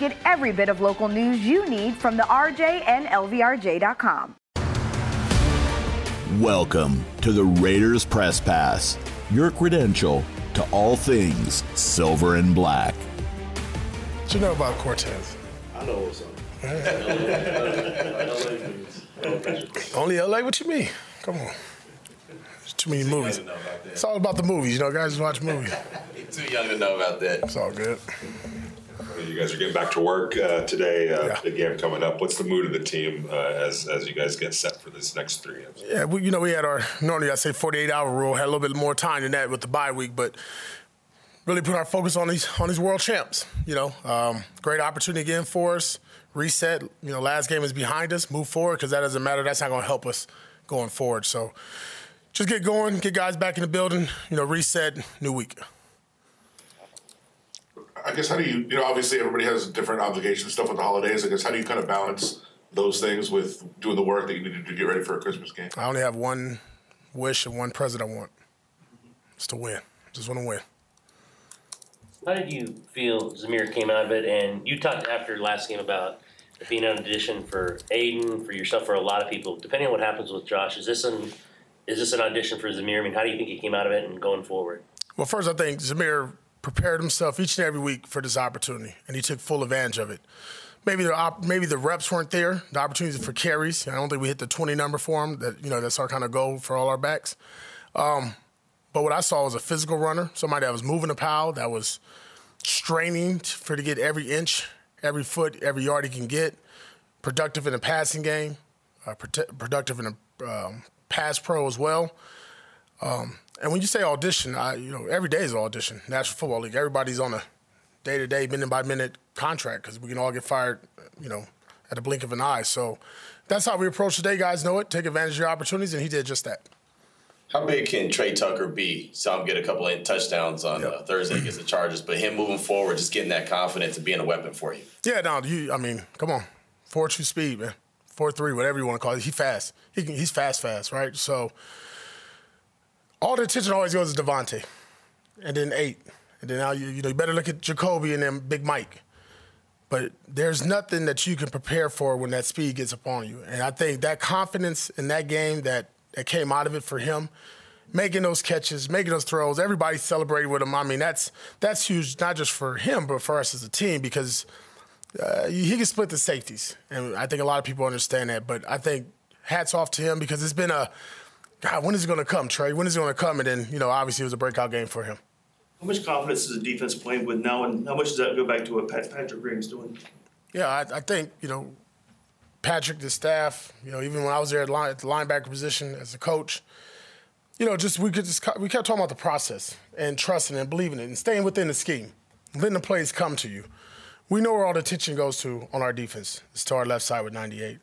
Get every bit of local news you need from the RJ and LVRJ.com. Welcome to the Raiders Press Pass, your credential to all things silver and black. What you know about Cortez? I know what's up. Only LA? What you mean? Come on. There's too many movies. It's all about the movies, you know, guys watch movies. Too young to know about that. It's all good. You guys are getting back to work uh, today. Uh, Yeah. Big game coming up. What's the mood of the team uh, as as you guys get set for this next three games? Yeah, we, you know, we had our normally I say 48 hour rule. Had a little bit more time than that with the bye week, but really put our focus on these on these world champs. You know, um, great opportunity again for us. Reset. You know, last game is behind us. Move forward because that doesn't matter. That's not going to help us going forward. So just get going, get guys back in the building. You know, reset. New week. I guess how do you, you know, obviously everybody has different obligations stuff with the holidays. I guess how do you kind of balance those things with doing the work that you need to do to get ready for a Christmas game? I only have one wish and one present I want. It's to win. Just want to win. How did you feel Zamir came out of it? And you talked after last game about being an audition for Aidan, for yourself, for a lot of people. Depending on what happens with Josh, is this an is this an audition for Zamir? I mean, how do you think he came out of it and going forward? Well, first, I think Zamir prepared himself each and every week for this opportunity, and he took full advantage of it. Maybe the op- maybe the reps weren't there, the opportunities for carries. I don't think we hit the 20 number for him. That you know that's our kind of goal for all our backs. Um, but what I saw was a physical runner, somebody that was moving a pile, that was straining for to get every inch, every foot, every yard he can get. Productive in the passing game, uh, prote- productive in the um, pass pro as well. Um, and when you say audition, I, you know, every day is an audition. National Football League. Everybody's on a day to day, minute by minute contract because we can all get fired, you know, at the blink of an eye. So that's how we approach today. Guys know it. Take advantage of your opportunities, and he did just that. How big can Tre Tucker be? Saw him get a couple of touchdowns on uh, Thursday against the Chargers, but him moving forward, just getting that confidence and being a weapon for you. Yeah, no, you. I mean, come on, four two speed, man, four three, whatever you want to call it. He fast. He can, he's fast, fast, right? So all the attention always goes to Davante, and then eight, and then now you you know you better look at Jakobi and then Big Mike. But there's nothing that you can prepare for when that speed gets upon you, and I think that confidence in that game that that came out of it for him. Making those catches, making those throws, everybody celebrated with him. I mean, that's that's huge, not just for him, but for us as a team because uh, he can split the safeties, and I think a lot of people understand that. But I think hats off to him because it's been a God. When is it going to come, Tre? When is it going to come? And then you know, obviously, it was a breakout game for him. How much confidence is the defense playing with now, and how much does that go back to what Pat, Patrick Graham's doing? Yeah, I, I think you know Patrick, the staff. You know, even when I was there at, line, at the linebacker position as a coach, you know, just we could just we kept talking about the process and trusting and believing it and staying within the scheme, letting the plays come to you. We know where all the attention goes to on our defense. It's to our left side with 98.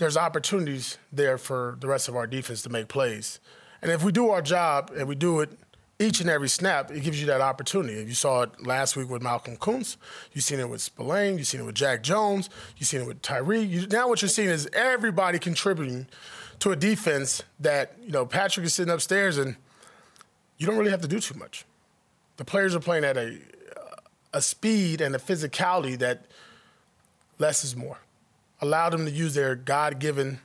There's opportunities there for the rest of our defense to make plays, and if we do our job and we do it each and every snap, it gives you that opportunity. You saw it last week with Malcolm Koonce. You've seen it with Spillane. You've seen it with Jack Jones. You've seen it with Tyree. You, now what you're seeing is everybody contributing to a defense that, you know, Patrick is sitting upstairs and you don't really have to do too much. The players are playing at a, a speed and a physicality that less is more. Allow them to use their God-given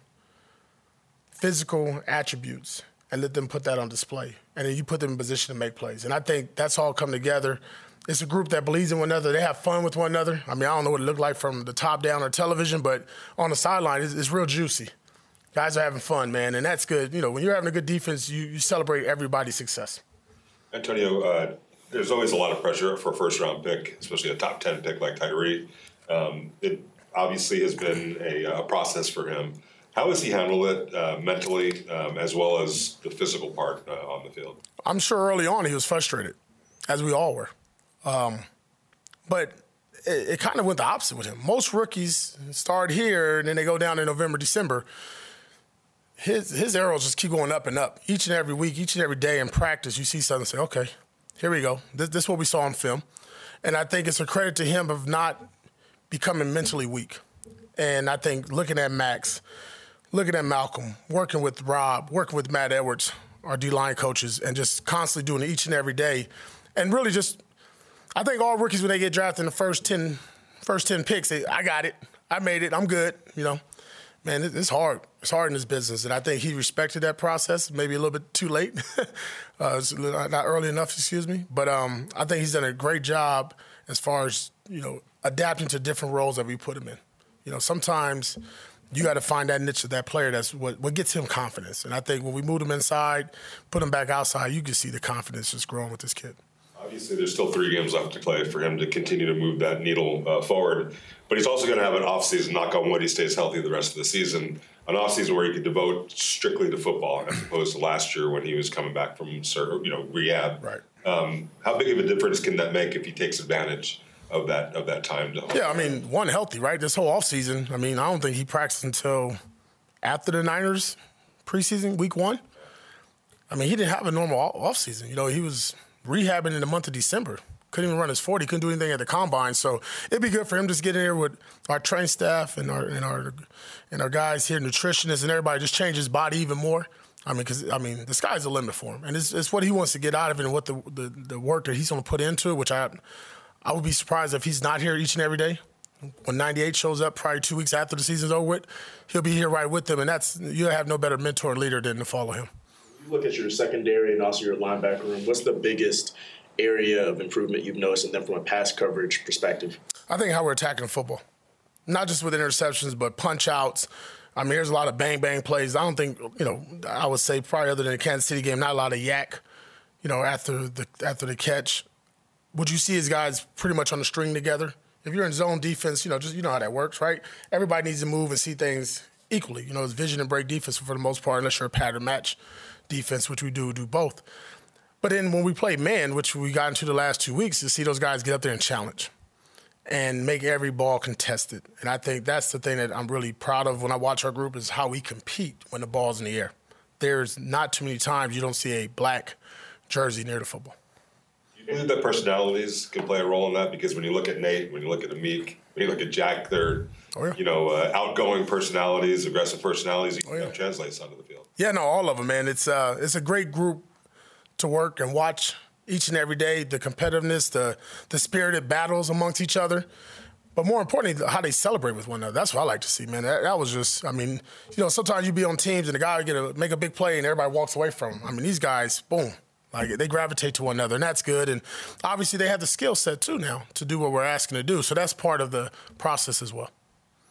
physical attributes and let them put that on display. And then you put them in position to make plays. And I think that's all come together. It's a group that believes in one another. They have fun with one another. I mean, I don't know what it looked like from the top down or television, but on the sideline, it's, it's real juicy. Guys are having fun, man, and that's good. You know, when you're having a good defense, you, you celebrate everybody's success. Antonio, uh, there's always a lot of pressure for a first round pick, especially a top 10 pick like Tyree. Um, it obviously has been a, a process for him. How has he handled it uh, mentally um, as well as the physical part uh, on the field? I'm sure early on he was frustrated, as we all were. Um, but it, it kind of went the opposite with him. Most rookies start here and then they go down in November, December. his his arrows just keep going up and up each and every week, each and every day in practice. You see something, say, okay, here we go. This, this is what we saw on film, and I think it's a credit to him of not becoming mentally weak. And I think looking at Max, looking at Malcolm, working with Rob, working with Matt Edwards, our D line coaches, and just constantly doing it each and every day, and really just, I think all rookies when they get drafted in the first ten, first ten picks, they, I got it, I made it, I'm good, you know man, it's hard. It's hard in this business, and I think he respected that process. Maybe a little bit too late, uh, not early enough, excuse me. But um, I think he's done a great job as far as you know adapting to different roles that we put him in. You know, sometimes you got to find that niche of that player. That's what, what gets him confidence. And I think when we moved him inside, put him back outside, you can see the confidence just growing with this kid. Obviously, there's still three games left to play for him to continue to move that needle uh, forward. But he's also going to have an offseason, knock on wood, he stays healthy the rest of the season. An offseason where he could devote strictly to football as opposed to last year when he was coming back from you know rehab. Right. Um, how big of a difference can that make if he takes advantage of that of that time? To yeah, I mean, one healthy, right? This whole offseason, I mean, I don't think he practiced until after the Niners preseason, week one. I mean, he didn't have a normal offseason. You know, he was rehabbing in the month of December. Couldn't even run his 40, couldn't do anything at the combine. So it'd be good for him just get in here with our train staff and our and our and our guys here, nutritionists and everybody, just change his body even more. I mean, because I mean, the sky's the limit for him, and it's, it's what he wants to get out of it, and what the the, the work that he's going to put into it. Which I I would be surprised if he's not here each and every day. When 98 shows up, probably two weeks after the season's over with, he'll be here right with them, and that's you have no better mentor and leader than to follow him you look at your secondary and also your linebacker room, what's the biggest area of improvement you've noticed in them from a pass coverage perspective? I think how we're attacking football, not just with interceptions, but punch outs. I mean, there's a lot of bang bang plays. I don't think you know. I would say probably other than the Kansas City game, not a lot of YAC. You know, after the after the catch, what you see is guys pretty much on the string together. If you're in zone defense, you know, just you know how that works, right? Everybody needs to move and see things equally. You know, it's vision and break defense for the most part, unless you're a pattern match defense, which we do do both. But then when we play man, which we got into the last two weeks, to see those guys get up there and challenge and make every ball contested. And I think that's the thing that I'm really proud of when I watch our group is how we compete when the ball's in the air. There's not too many times you don't see a black jersey near the football. That personalities can play a role in that? Because when you look at Nate, when you look at Amik, when you look at Jack, they're oh, yeah. you know uh, outgoing personalities, aggressive personalities. You oh, yeah. translate onto the field. Yeah, no, all of them, man. It's uh, it's a great group to work and watch each and every day. The competitiveness, the the spirited battles amongst each other, but more importantly, how they celebrate with one another. That's what I like to see, man. That, that was just, I mean, you know, sometimes you be on teams and the guy get a make a big play and everybody walks away from him. I mean, these guys, boom. Like they gravitate to one another, and that's good. And obviously, they have the skill set too now to do what we're asking to do. So that's part of the process as well.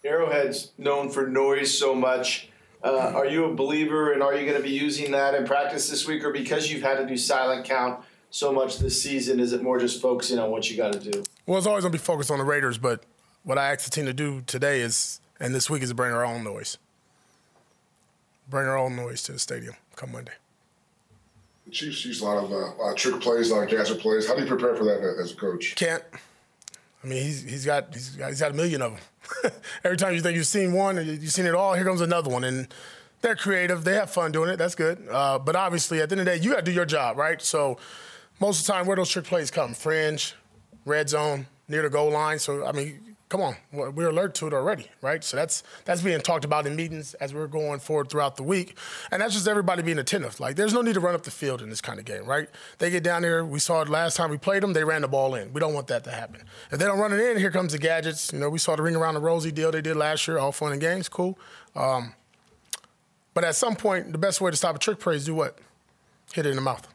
Arrowhead's known for noise so much. Uh, are you a believer, and are you going to be using that in practice this week, or because you've had to do silent count so much this season, is it more just focusing on what you got to do? Well, it's always going to be focused on the Raiders, but what I asked the team to do today is, and this week, is to bring our own noise. Bring our own noise to the stadium come Monday. The Chiefs use a lot of uh, uh, trick plays, a lot of gadget plays. How do you prepare for that as a coach? Can't. I mean, he's, he's got he's got, he's got a million of them. Every time you think you've seen one, you've seen it all. Here comes another one, and they're creative. They have fun doing it. That's good. Uh, but obviously, at the end of the day, you got to do your job, right? So most of the time, where those trick plays come, fringe, red zone, near the goal line. So I mean, come on, we're alert to it already, right? So that's that's being talked about in meetings as we're going forward throughout the week, and that's just everybody being attentive. Like, there's no need to run up the field in this kind of game, right? They get down there. We saw it last time we played them. They ran the ball in. We don't want that to happen. If they don't run it in, here comes the gadgets. You know, we saw the ring around the rosy deal they did last year. All fun and games, cool. Um, but at some point, the best way to stop a trick play is do what? Hit it in the mouth.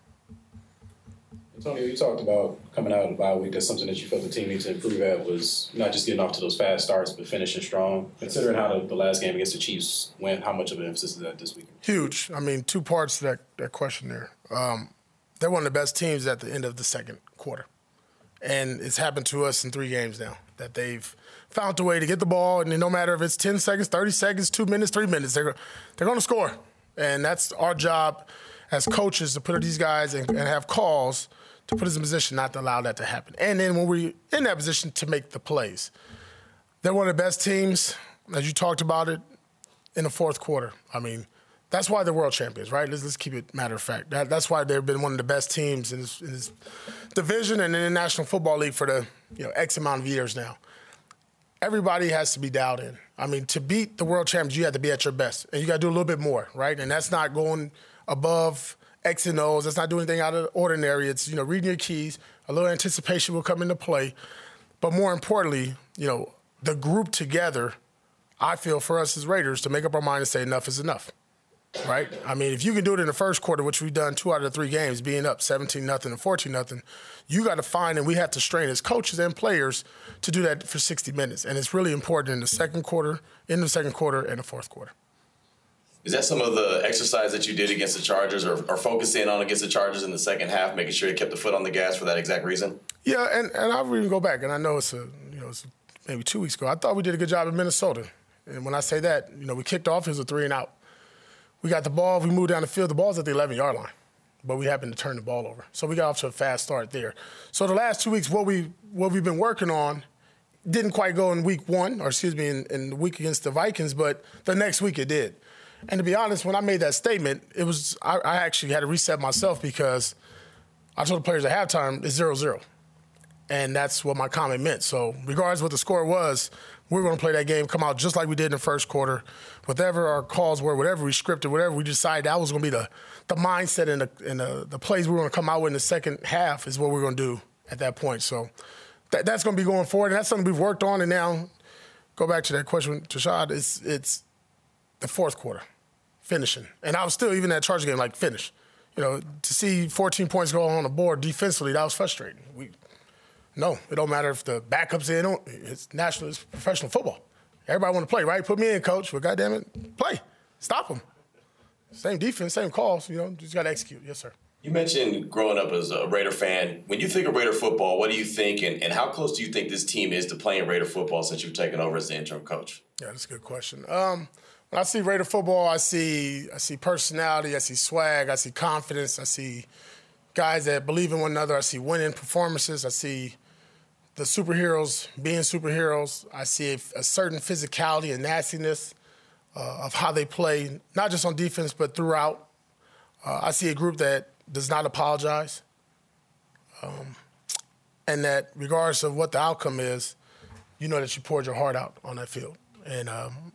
Antonio, you talked about coming out of the bye week. That's something that you felt the team needs to improve at was not just getting off to those fast starts, but finishing strong. Considering how the, the last game against the Chiefs went, how much of an emphasis is that this week? Huge. I mean, two parts to that, that question there. Um, they're one of the best teams at the end of the second quarter. And it's happened to us in three games now that they've found a way to get the ball, and no matter if it's 10 seconds, 30 seconds, two minutes, three minutes, they're, they're going to score. And that's our job as coaches to put these guys and have calls – to put us in position not to allow that to happen. And then when we're in that position to make the plays. They're one of the best teams, as you talked about it, in the fourth quarter. I mean, That's why they're world champions, right? Let's, let's keep it matter of fact. That, that's why they've been one of the best teams in this, in this division and in the National Football League for the you know X amount of years now. Everybody has to be dialed in. I mean, to beat the world champions, you have to be at your best, and you got to do a little bit more, right? And that's not going above X and O's. Not doing anything out of the ordinary. It's you know reading your keys. A little anticipation will come into play, but more importantly, you know the group together. I feel for us as Raiders to make up our mind and say enough is enough right? I mean, if you can do it in the first quarter, which we've done two out of the three games, being up 17 nothing and 14 nothing, you got to find and we have to strain as coaches and players to do that for 60 minutes. And it's really important in the second quarter, in the second quarter, and the fourth quarter. Is that some of the exercise that you did against the Chargers or, or focusing on against the Chargers in the second half, making sure you kept the foot on the gas for that exact reason? Yeah, and, and I'll even go back, and I know it's a you know it's maybe two weeks ago. I thought we did a good job in Minnesota, and when I say that, you know, we kicked off. Was a three and out. We got the ball. We moved down the field. The ball's at the 11 yard line, but we happened to turn the ball over. So we got off to a fast start there. So the last two weeks, what we what we've been working on didn't quite go in week one, or excuse me, in, in the week against the Vikings, but the next week it did. And to be honest, when I made that statement, it was I, I actually had to reset myself because I told the players at halftime it's zero zero. And that's what my comment meant. So, regardless of what the score was, we're going to play that game, come out just like we did in the first quarter. Whatever our calls were, whatever we scripted, whatever we decided that was going to be the, the mindset and, the, and the, the plays we are going to come out with in the second half is what we're going to do at that point. So that, that's going to be going forward. And that's something we've worked on. And now, go back to that question, Tashad, it's, it's the fourth quarter, finishing. And I was still, even that Charger game, like, finish. You know, to see 14 points go on the board defensively, that was frustrating. We, no, it don't matter if the backup's in. It's national, it's professional football. Everybody want to play, right? Put me in, coach. But goddamn it, play. Stop them. Same defense, same calls. You know, just got to execute. Yes, sir. You mentioned growing up as a Raider fan. When you think of Raider football, what do you think, and, and how close do you think this team is to playing Raider football since you've taken over as the interim coach? Yeah, that's a good question. Um, when I see Raider football, I see I see personality, I see swag, I see confidence, I see guys that believe in one another. I see winning performances. I see the superheroes being superheroes. I see a, a certain physicality and nastiness uh, of how they play, not just on defense, but throughout. Uh, I see a group that does not apologize. Um, and that, regardless of what the outcome is, you know that you poured your heart out on that field. And um,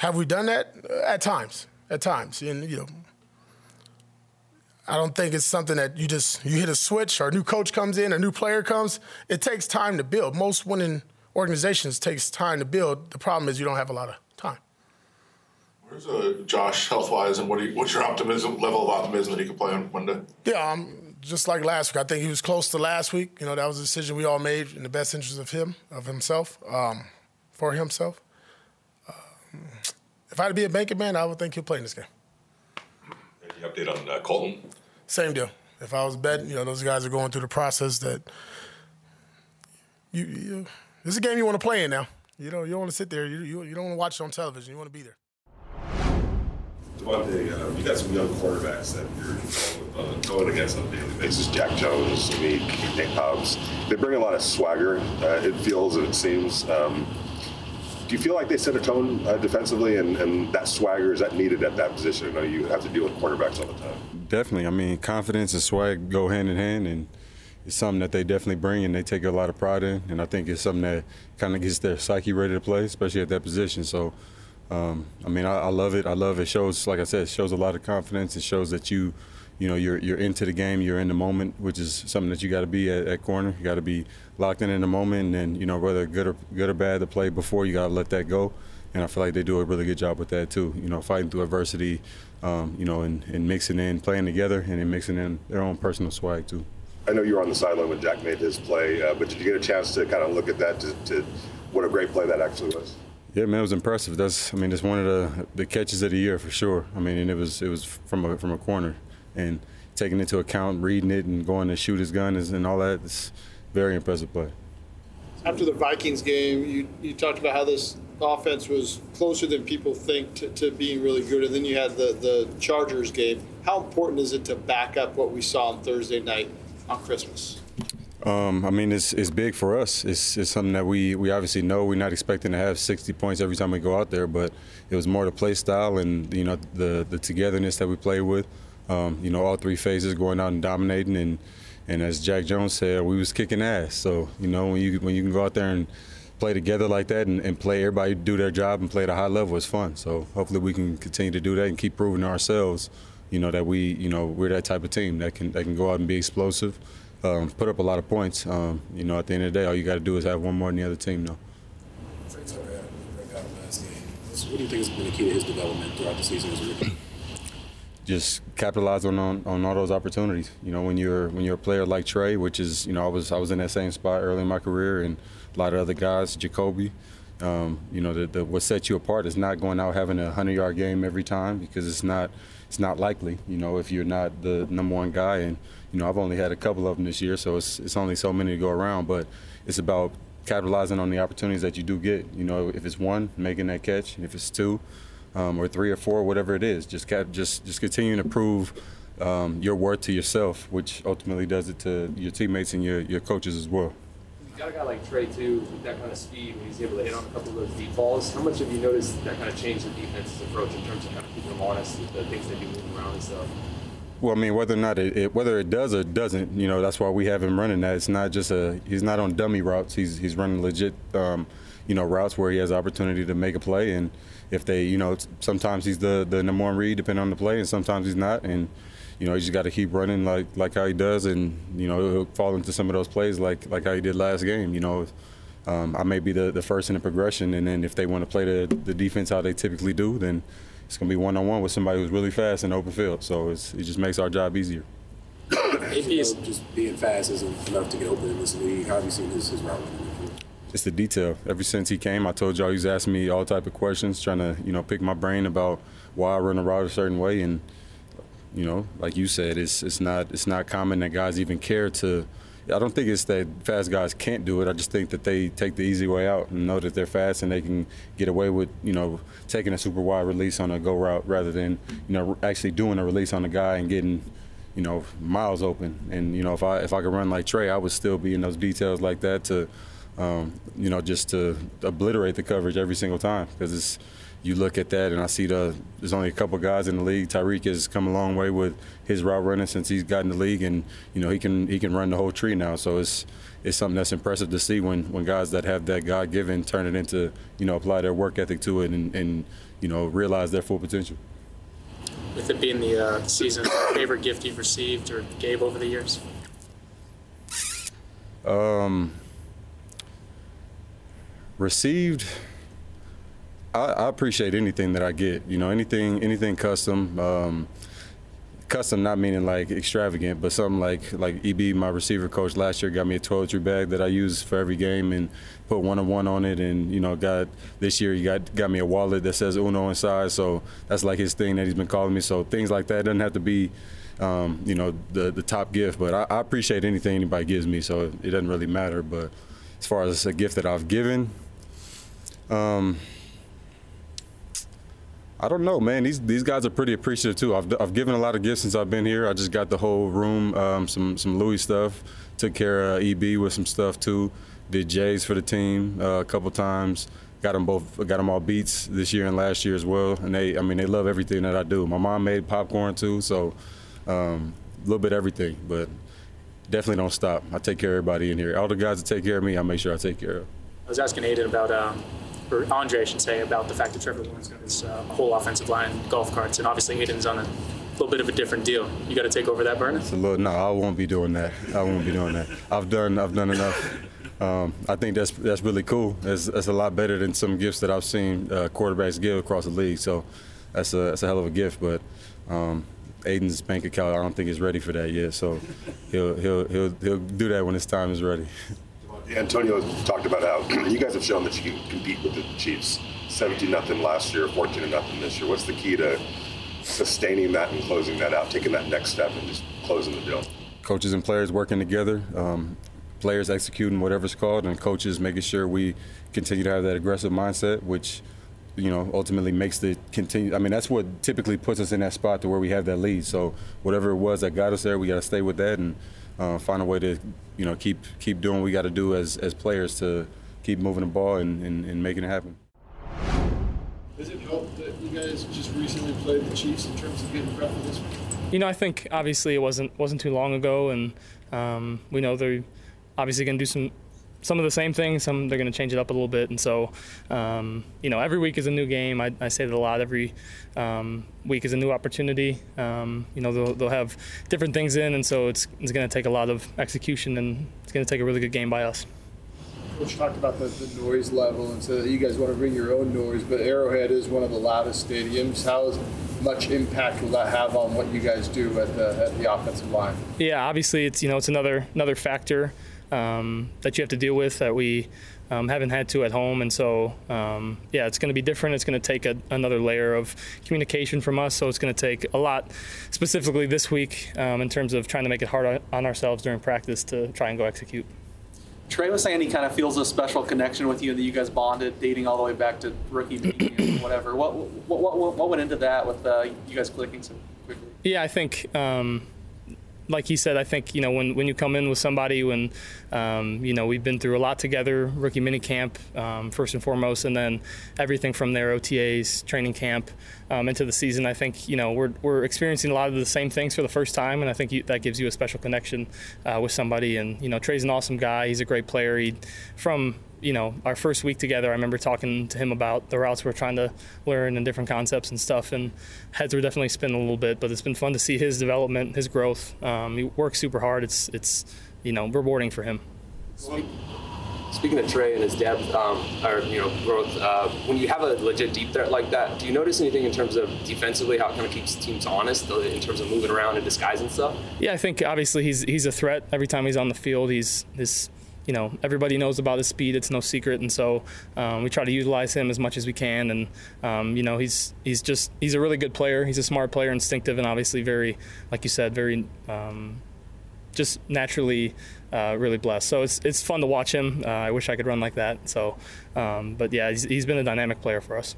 have we done that? At times. At times. And, you know, I don't think it's something that you just you hit a switch or a new coach comes in, a new player comes. It takes time to build. Most winning organizations takes time to build. The problem is you don't have a lot of time. Where's uh, Josh health wise, and what you, what's your optimism level of optimism that he can play on Monday? Yeah, um, just like last week. I think he was close to last week. You know, that was a decision we all made in the best interest of him, of himself, um, for himself. If I had to be a banking man, I would think he'll play in this game. Any update on uh, Kolton? Same deal. If I was betting, you know, those guys are going through the process that you, you this is a game you want to play in now. You know, you don't want to sit there. You, you, you don't want to watch it on television. You want to be there. Davante, uh, you got some young quarterbacks that you're uh, going against on a daily basis. Jack Jones, Meek, Nate Hobbs. They bring a lot of swagger, uh, it feels and it seems. Um, do you feel like they set a tone uh, defensively and, and that swagger is that needed at that position? I know you have to deal with quarterbacks all the time. Definitely. I mean, confidence and swag go hand in hand, and it's something that they definitely bring and they take a lot of pride in. And I think it's something that kind of gets their psyche ready to play, especially at that position. So, um, I mean, I, I, love it. I love it. Shows, like I said, shows a lot of confidence. It shows that you, you know, you're you're into the game. You're in the moment, which is something that you got to be at, at corner. You got to be locked in in the moment, and then you know whether good or good or bad the play before, you got to let that go. And I feel like they do a really good job with that too. You know, fighting through adversity, um, you know, and, and mixing in, playing together, and then mixing in their own personal swag too. I know you were on the sideline when Jack made his play, uh, but did you get a chance to kind of look at that to, to what a great play that actually was? Yeah, man, it was impressive. That's, I mean, it's one of the the catches of the year for sure. I mean, and it was it was from a from a corner, and taking into account, reading it, and going to shoot his gun and all that. It's very impressive play after the Vikings game, you, you talked about how this offense was closer than people think to, to being really good. And then you had the, the Chargers game. How important is it to back up what we saw on Thursday night on Christmas? Um, I mean, it's, it's big for us. It's, it's something that we, we obviously know. We're not expecting to have 60 points every time we go out there, but it was more the play style and you know the the togetherness that we play with. Um, you know, all three phases going out and dominating, and and as Jack Jones said, we was kicking ass. So you know, when you when you can go out there and play together like that and, and play everybody do their job and play at a high level is fun. So hopefully we can continue to do that and keep proving to ourselves, you know, that we you know we're that type of team that can that can go out and be explosive um, put up a lot of points. Um, you know, at the end of the day, all you got to do is have one more than the other team, though. What do you think has been the key to his development throughout the season as a rookie? Just capitalize on, on, on all those opportunities. You know, when you're when you're a player like Tre, which is you know I was I was in that same spot early in my career, and a lot of other guys, Jakobi. Um, you know, the, the, what sets you apart is not going out having a hundred yard game every time because it's not it's not likely. You know, if you're not the number one guy and you know, I've only had a couple of them this year, so it's, it's only so many to go around. But it's about capitalizing on the opportunities that you do get. You know, if it's one, making that catch. If it's two, um, or three or four, whatever it is, just cap, just just continuing to prove um, your worth to yourself, which ultimately does it to your teammates and your, your coaches as well. You got a guy like Tre too, with that kind of speed when he's able to hit on a couple of those deep balls. How much have you noticed that kind of change the defense's approach in terms of kind of keeping them honest with the things they do moving around and stuff? Well, I mean, whether or not it, it, whether it does or doesn't, you know, that's why we have him running that. It's not just a he's not on dummy routes. He's he's running legit, um, you know, routes where he has opportunity to make a play. And if they, you know, sometimes he's the the number one read depending on the play, and sometimes he's not. And you know, he just got to keep running like like how he does, and you know, he'll fall into some of those plays like like how he did last game. You know. Um, I may be the, the first in the progression, and then if they want to play the, the defense how they typically do, then it's going to be one on one with somebody who's really fast in open field. So it just makes our job easier. Maybe just being fast isn't enough to get open in this league. How have you seen his, his route running? It's the detail. Ever since he came, I told y'all he's asking me all type of questions, trying to you know pick my brain about why I run a route a certain way, and you know, like you said, it's it's not it's not common that guys even care to I don't think it's that fast guys can't do it. I just think that they take the easy way out and know that they're fast and they can get away with, you know, taking a super wide release on a go route rather than, you know, actually doing a release on a guy and getting, you know, miles open. And you know, if I if I could run like Tre, I would still be in those details like that to, um, you know, just to obliterate the coverage every single time because it's you look at that and I see the there's only a couple guys in the league. Tyreek has come a long way with his route running since he's got in the league, and you know he can he can run the whole tree now. So it's it's something that's impressive to see when when guys that have that God given turn it into you know apply their work ethic to it and, and you know realize their full potential. With it being the uh, season, favorite gift you've received or gave over the years? Um, received. I, I, appreciate anything that I get. You know, anything anything custom. Um, custom not meaning like extravagant, but something like like EB, my receiver coach last year got me a toiletry bag that I use for every game and put one on one on it. And you know, got this year he got got me a wallet that says Uno inside. So that's like his thing that he's been calling me. So things like that doesn't have to be. Um, you know the the top gift, but I, I appreciate anything anybody gives me, so it doesn't really matter. But as far as a gift that I've given, um, I don't know, man. These these guys are pretty appreciative too. I've, I've given a lot of gifts since I've been here. I just got the whole room, um, some some Louis stuff. Took care of EB with some stuff too. Did J's for the team uh, a couple times. Got them both. Got them all beats this year and last year as well. And they, I mean, they love everything that I do. My mom made popcorn too, so um, a little bit everything. But definitely don't stop. I take care of everybody in here. All the guys that take care of me, I make sure I take care of. I was asking Aidan about um, or Andre, I should say, about the fact that Trevor Lawrence got his uh, whole offensive line golf carts, and obviously Aidan's on a little bit of a different deal. You got to take over that burner. It's a little, no, I won't be doing that. I won't be doing that. I've done, I've done enough. Um, I think that's that's really cool. That's, that's, a lot better than some gifts that I've seen uh, quarterbacks give across the league. So that's a that's a hell of a gift. But um, Aidan's bank account, I don't think is ready for that yet. So he'll he'll he'll he'll do that when his time is ready. Antonio talked about how you guys have shown that you can compete with the Chiefs. 17 nothing last year, 14 nothing this year. What's the key to sustaining that and closing that out, taking that next step and just closing the deal? Coaches and players working together, um, players executing whatever's called, and coaches making sure we continue to have that aggressive mindset, which you know ultimately makes the continue. I mean, that's what typically puts us in that spot to where we have that lead. So whatever it was that got us there, we got to stay with that and uh, find a way to you know keep keep doing what we got to do as as players to keep moving the ball and, and, and making it happen. Does it help that you guys just recently played the Chiefs in terms of getting prep for this one? You know, I think obviously it wasn't wasn't too long ago, and um, we know they're obviously going to do some some of the same things. Some they're going to change it up a little bit, and so um, you know, every week is a new game. I, I say that a lot. Every um, week is a new opportunity. Um, you know, they'll, they'll have different things in, and so it's it's going to take a lot of execution, and it's going to take a really good game by us. Coach talked about the, the noise level and that you guys want to bring your own noise, but Arrowhead is one of the loudest stadiums. How much impact will that have on what you guys do at the, at the offensive line? Yeah, obviously it's you know it's another another factor um, that you have to deal with that we um, haven't had to at home, and so um, yeah, it's going to be different. It's going to take a, another layer of communication from us, so it's going to take a lot, specifically this week, um, in terms of trying to make it hard on ourselves during practice to try and go execute. Tre was saying he kind of feels a special connection with you, and that you guys bonded, dating all the way back to rookie or whatever. What, what, what, what went into that with uh, you guys clicking so quickly? Yeah, I think um, like he said, I think you know when, when you come in with somebody when um, you know we've been through a lot together, rookie minicamp um, first and foremost, and then everything from there, OTAs, training camp, um, into the season. I think you know we're, we're experiencing a lot of the same things for the first time, and I think you, that gives you a special connection uh, with somebody. And you know Tre's an awesome guy. He's a great player. He from you know, our first week together, I remember talking to him about the routes we're trying to learn and different concepts and stuff, and heads were definitely spinning a little bit. But it's been fun to see his development, his growth. Um, he works super hard. It's it's you know rewarding for him. Speaking of Tre and his depth, um, or you know growth, uh, when you have a legit deep threat like that, do you notice anything in terms of defensively how it kind of keeps teams honest uh, in terms of moving around and disguising stuff? Yeah, I think obviously he's he's a threat every time he's on the field. He's his you know everybody knows about his speed. It's no secret, and so um, we try to utilize him as much as we can. And um, you know he's he's just he's a really good player. He's a smart player, instinctive, and obviously very, like you said, very um, just naturally uh, really blessed. So it's it's fun to watch him. Uh, I wish I could run like that. So, um, but yeah, he's, he's been a dynamic player for us.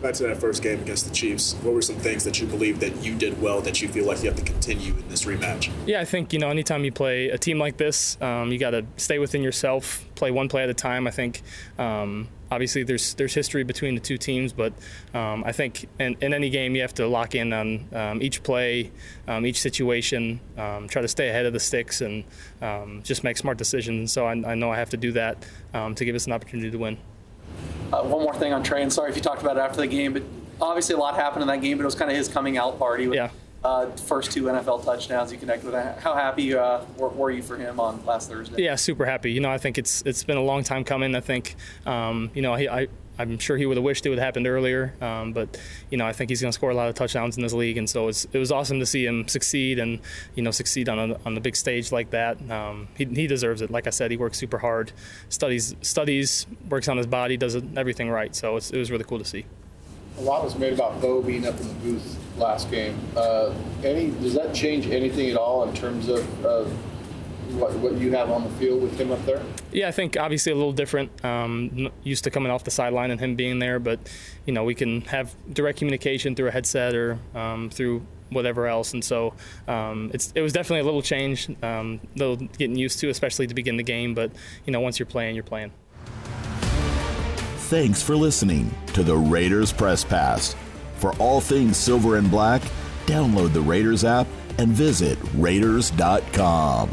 Back to that first game against the Chiefs, what were some things that you believe that you did well that you feel like you have to continue in this rematch? Yeah, I think you know anytime you play a team like this, um, you got to stay within yourself, play one play at a time. I think um, obviously there's there's history between the two teams, but um, I think in, in, any game you have to lock in on um, each play, um, each situation, um, try to stay ahead of the sticks, and just make smart decisions. So I, I, know I have to do that to give us an opportunity to win. Uh, one more thing on Tre, and sorry if you talked about it after the game, but obviously a lot happened in that game, but it was kind of his coming out party with yeah. uh, first two NFL touchdowns you connected with. That. How happy uh, were, were, you for him on last Thursday? Yeah, super happy. You know, I think it's it's been a long time coming. I think, um, you know, he, I I'm sure he would have wished it would have happened earlier, um, but you know I think he's going to score a lot of touchdowns in this league, and so it was awesome to see him succeed and you know succeed on a, on the big stage like that. Um, he, he deserves it. Like I said, he works super hard, studies studies, works on his body, does everything right. So it was really cool to see. A lot was made about Bo being up in the booth last game. Uh, any does that change anything at all in terms of? Uh, what, what you have on the field with him up there? Yeah, I think obviously a little different. Um, used to coming off the sideline and him being there, but you know we can have direct communication through a headset or um, through whatever else, and so um, it's it was definitely a little change, um, little getting used to, especially to begin the game. But you know once you're playing, you're playing. Thanks for listening to the Raiders Press Pass. For all things silver and black, download the Raiders app and visit Raiders.com.